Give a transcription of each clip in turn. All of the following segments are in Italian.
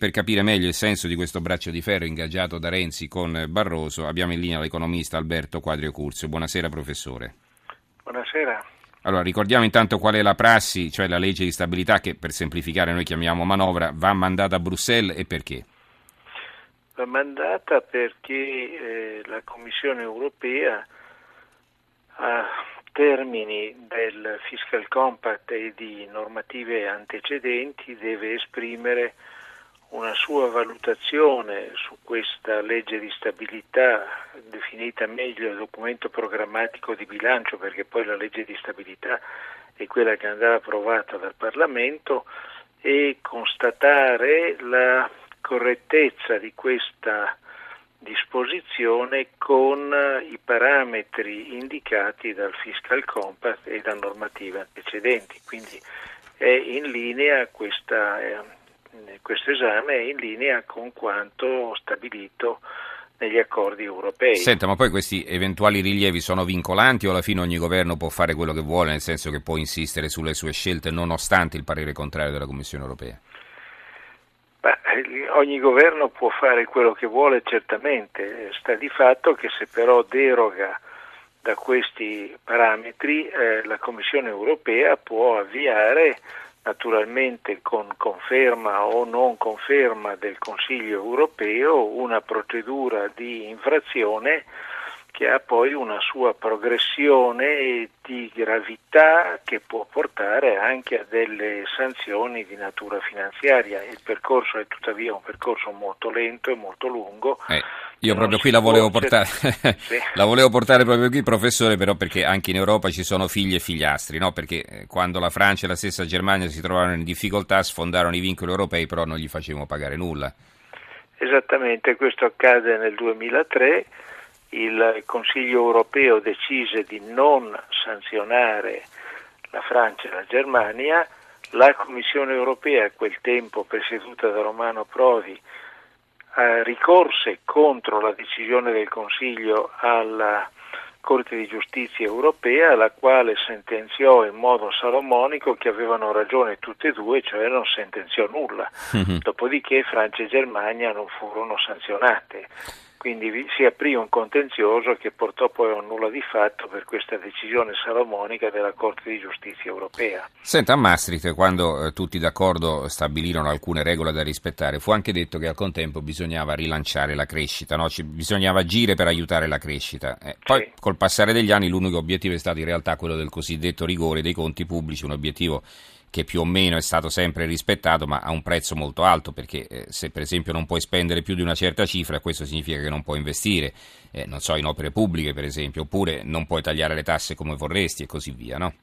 Per capire meglio il senso di questo braccio di ferro ingaggiato da Renzi con Barroso, abbiamo in linea l'economista Alberto Quadrio Curzio. Buonasera professore. Buonasera. Allora, ricordiamo intanto qual è la prassi, cioè la legge di stabilità che per semplificare noi chiamiamo manovra, va mandata a Bruxelles e perché? Va mandata perché eh, la Commissione europea a termini del fiscal compact e di normative antecedenti deve esprimere una sua valutazione su questa legge di stabilità, definita meglio documento programmatico di bilancio, perché poi la legge di stabilità è quella che andrà approvata dal Parlamento, e constatare la correttezza di questa disposizione con i parametri indicati dal Fiscal Compact e da normative antecedenti. Quindi è in linea questa eh, questo esame è in linea con quanto stabilito negli accordi europei. Senta, ma poi questi eventuali rilievi sono vincolanti o alla fine ogni governo può fare quello che vuole, nel senso che può insistere sulle sue scelte nonostante il parere contrario della Commissione europea? Beh, ogni governo può fare quello che vuole certamente, sta di fatto che se però deroga da questi parametri eh, la Commissione europea può avviare naturalmente con conferma o non conferma del Consiglio europeo una procedura di infrazione che ha poi una sua progressione di gravità che può portare anche a delle sanzioni di natura finanziaria. Il percorso è tuttavia un percorso molto lento e molto lungo. Eh, io proprio qui la volevo, portare, sì. la volevo portare proprio qui, professore, però perché anche in Europa ci sono figli e figliastri, no? perché eh, quando la Francia e la stessa Germania si trovarono in difficoltà sfondarono i vincoli europei, però non gli facevano pagare nulla. Esattamente, questo accade nel 2003 il Consiglio europeo decise di non sanzionare la Francia e la Germania, la Commissione europea, a quel tempo presieduta da Romano Prodi, eh, ricorse contro la decisione del Consiglio alla Corte di giustizia europea, la quale sentenziò in modo salomonico che avevano ragione tutte e due, cioè non sentenziò nulla. Mm-hmm. Dopodiché Francia e Germania non furono sanzionate quindi si aprì un contenzioso che portò poi a un nulla di fatto per questa decisione salomonica della Corte di Giustizia europea. Senta, a Maastricht, quando eh, tutti d'accordo stabilirono alcune regole da rispettare, fu anche detto che al contempo bisognava rilanciare la crescita, no? Ci, bisognava agire per aiutare la crescita. Eh, poi sì. col passare degli anni l'unico obiettivo è stato in realtà quello del cosiddetto rigore dei conti pubblici, un obiettivo che più o meno è stato sempre rispettato, ma a un prezzo molto alto, perché eh, se per esempio non puoi spendere più di una certa cifra, questo significa che non puoi investire, eh, non so, in opere pubbliche per esempio, oppure non puoi tagliare le tasse come vorresti e così via, no?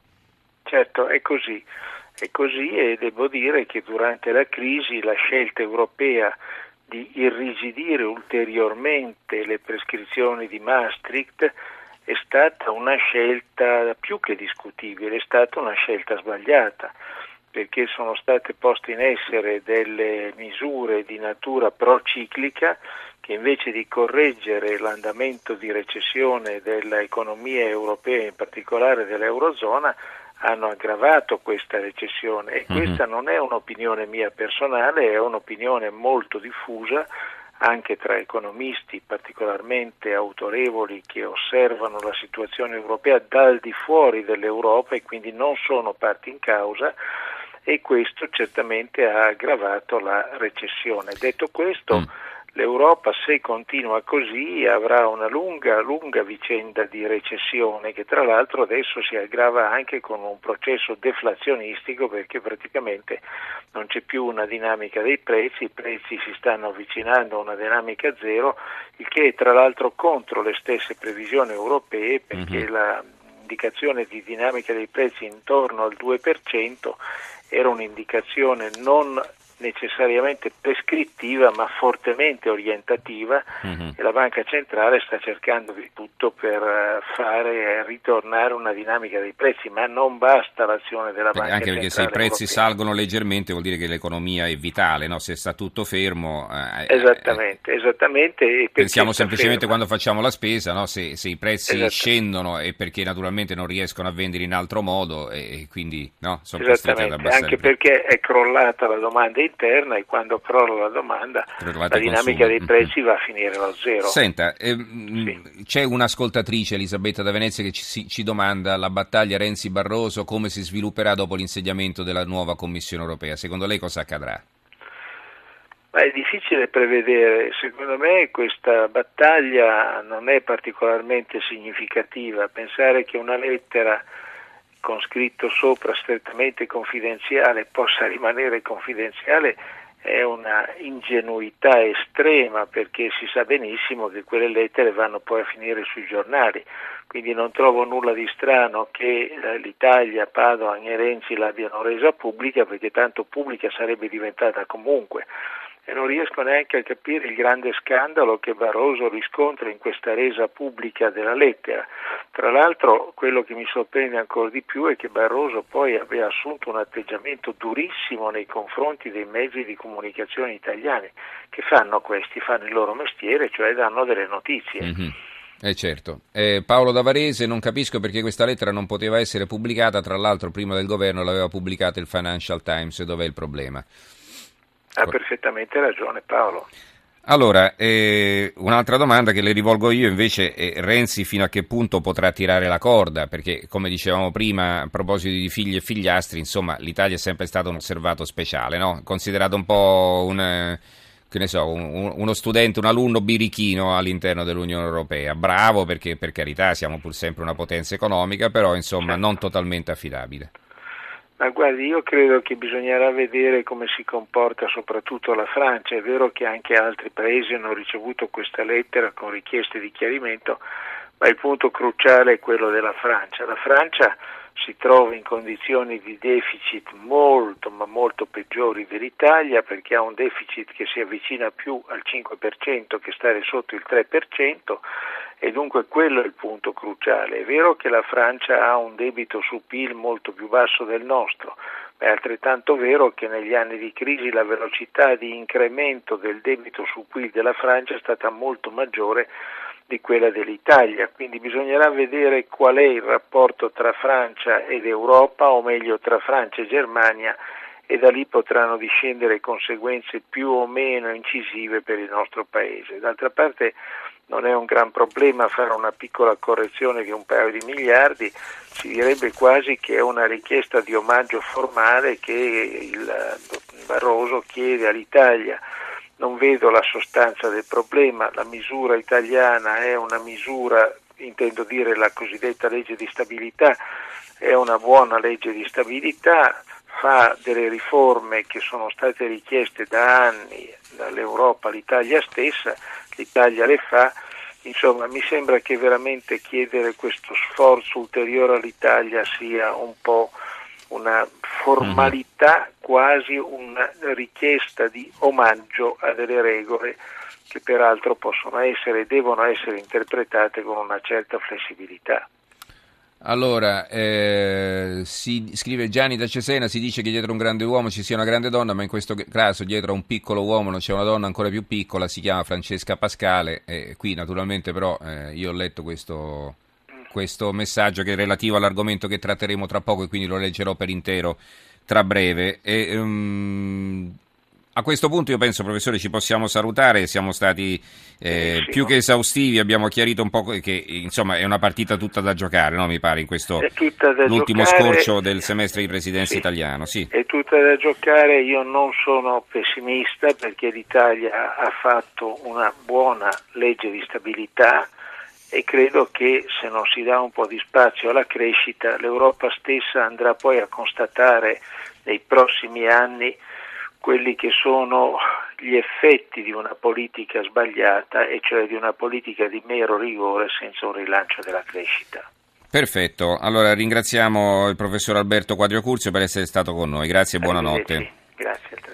Certo, è così. È così e devo dire che durante la crisi la scelta europea di irrigidire ulteriormente le prescrizioni di Maastricht è stata una scelta più che discutibile, è stata una scelta sbagliata perché sono state poste in essere delle misure di natura prociclica che invece di correggere l'andamento di recessione dell'economia europea, in particolare dell'Eurozona, hanno aggravato questa recessione e mm-hmm. questa non è un'opinione mia personale, è un'opinione molto diffusa anche tra economisti particolarmente autorevoli che osservano la situazione europea dal di fuori dell'Europa e quindi non sono parti in causa e questo certamente ha aggravato la recessione. Detto questo, mm l'Europa se continua così avrà una lunga, lunga vicenda di recessione che tra l'altro adesso si aggrava anche con un processo deflazionistico perché praticamente non c'è più una dinamica dei prezzi, i prezzi si stanno avvicinando a una dinamica zero, il che è tra l'altro contro le stesse previsioni europee perché mm-hmm. l'indicazione di dinamica dei prezzi intorno al 2% era un'indicazione non necessariamente prescrittiva ma fortemente orientativa mm-hmm. e la banca centrale sta cercando di tutto per eh, fare ritornare una dinamica dei prezzi ma non basta l'azione della perché banca anche centrale perché se i prezzi europea. salgono leggermente vuol dire che l'economia è vitale no? se sta tutto fermo eh, esattamente, eh, esattamente pensiamo semplicemente ferma. quando facciamo la spesa no? se, se, i prezzi scendono è perché naturalmente non riescono a vendere in altro modo e, quindi no? sono costretti ad abbassare anche perché è crollata la domanda interna e quando crolla la domanda la dinamica consumi. dei prezzi va a finire allo zero. Senta, ehm, sì. c'è un'ascoltatrice, Elisabetta da Venezia, che ci, ci domanda la battaglia Renzi-Barroso come si svilupperà dopo l'insediamento della nuova Commissione europea. Secondo lei cosa accadrà? Ma è difficile prevedere, secondo me questa battaglia non è particolarmente significativa, pensare che una lettera con scritto sopra strettamente confidenziale possa rimanere confidenziale è una ingenuità estrema perché si sa benissimo che quelle lettere vanno poi a finire sui giornali, quindi non trovo nulla di strano che eh, l'Italia, Padoan e Renzi l'abbiano resa pubblica perché tanto pubblica sarebbe diventata comunque e non riesco neanche a capire il grande scandalo che Barroso riscontra in questa resa pubblica della lettera. Tra l'altro quello che mi sorprende ancora di più è che Barroso poi aveva assunto un atteggiamento durissimo nei confronti dei mezzi di comunicazione italiani che fanno questi, fanno il loro mestiere, cioè danno delle notizie. Mm-hmm. Eh certo. Eh, Paolo Davarese, non capisco perché questa lettera non poteva essere pubblicata, tra l'altro prima del governo l'aveva pubblicata il Financial Times, dov'è il problema? Ha perfettamente ragione Paolo. Allora, eh, un'altra domanda che le rivolgo io invece è Renzi fino a che punto potrà tirare la corda? Perché come dicevamo prima, a proposito di figli e figliastri, insomma, l'Italia è sempre stato un osservato speciale, no? Considerato un po' un, so, un, uno studente, un alunno birichino all'interno dell'Unione Europea. Bravo perché per carità siamo pur sempre una potenza economica, però insomma certo. non totalmente affidabile. Ma guardi, io credo che bisognerà vedere come si comporta soprattutto la Francia. È vero che anche altri paesi hanno ricevuto questa lettera con richieste di chiarimento, ma il punto cruciale è quello della Francia. La Francia si trova in condizioni di deficit molto ma molto peggiori dell'Italia perché ha un deficit che si avvicina più al 5% che stare sotto il 3% e dunque quello è il punto cruciale. È vero che la Francia ha un debito su PIL molto più basso del nostro, ma è altrettanto vero che negli anni di crisi la velocità di incremento del debito su PIL della Francia è stata molto maggiore di quella dell'Italia, quindi bisognerà vedere qual è il rapporto tra Francia ed Europa, o meglio tra Francia e Germania, e da lì potranno discendere conseguenze più o meno incisive per il nostro Paese. D'altra parte non è un gran problema fare una piccola correzione di un paio di miliardi, si direbbe quasi che è una richiesta di omaggio formale che il Barroso chiede all'Italia. Non vedo la sostanza del problema, la misura italiana è una misura, intendo dire la cosiddetta legge di stabilità, è una buona legge di stabilità, fa delle riforme che sono state richieste da anni dall'Europa all'Italia stessa, l'Italia le fa, insomma mi sembra che veramente chiedere questo sforzo ulteriore all'Italia sia un po' una formalità, quasi una richiesta di omaggio a delle regole che peraltro possono essere e devono essere interpretate con una certa flessibilità. Allora, eh, si scrive Gianni da Cesena, si dice che dietro un grande uomo ci sia una grande donna, ma in questo caso dietro a un piccolo uomo non c'è una donna ancora più piccola, si chiama Francesca Pascale. E qui naturalmente però eh, io ho letto questo, questo messaggio che è relativo all'argomento che tratteremo tra poco e quindi lo leggerò per intero tra breve. E, um, a questo punto io penso, professore, ci possiamo salutare, siamo stati eh, più che esaustivi, abbiamo chiarito un po' che insomma è una partita tutta da giocare, no? mi pare, in questo l'ultimo giocare, scorcio del semestre di presidenza sì, italiano. Sì. È tutta da giocare, io non sono pessimista perché l'Italia ha fatto una buona legge di stabilità e credo che se non si dà un po' di spazio alla crescita l'Europa stessa andrà poi a constatare nei prossimi anni quelli che sono gli effetti di una politica sbagliata e cioè di una politica di mero rigore senza un rilancio della crescita. Perfetto, allora ringraziamo il professor Alberto Quadrio Curzio per essere stato con noi, grazie e buonanotte. Grazie.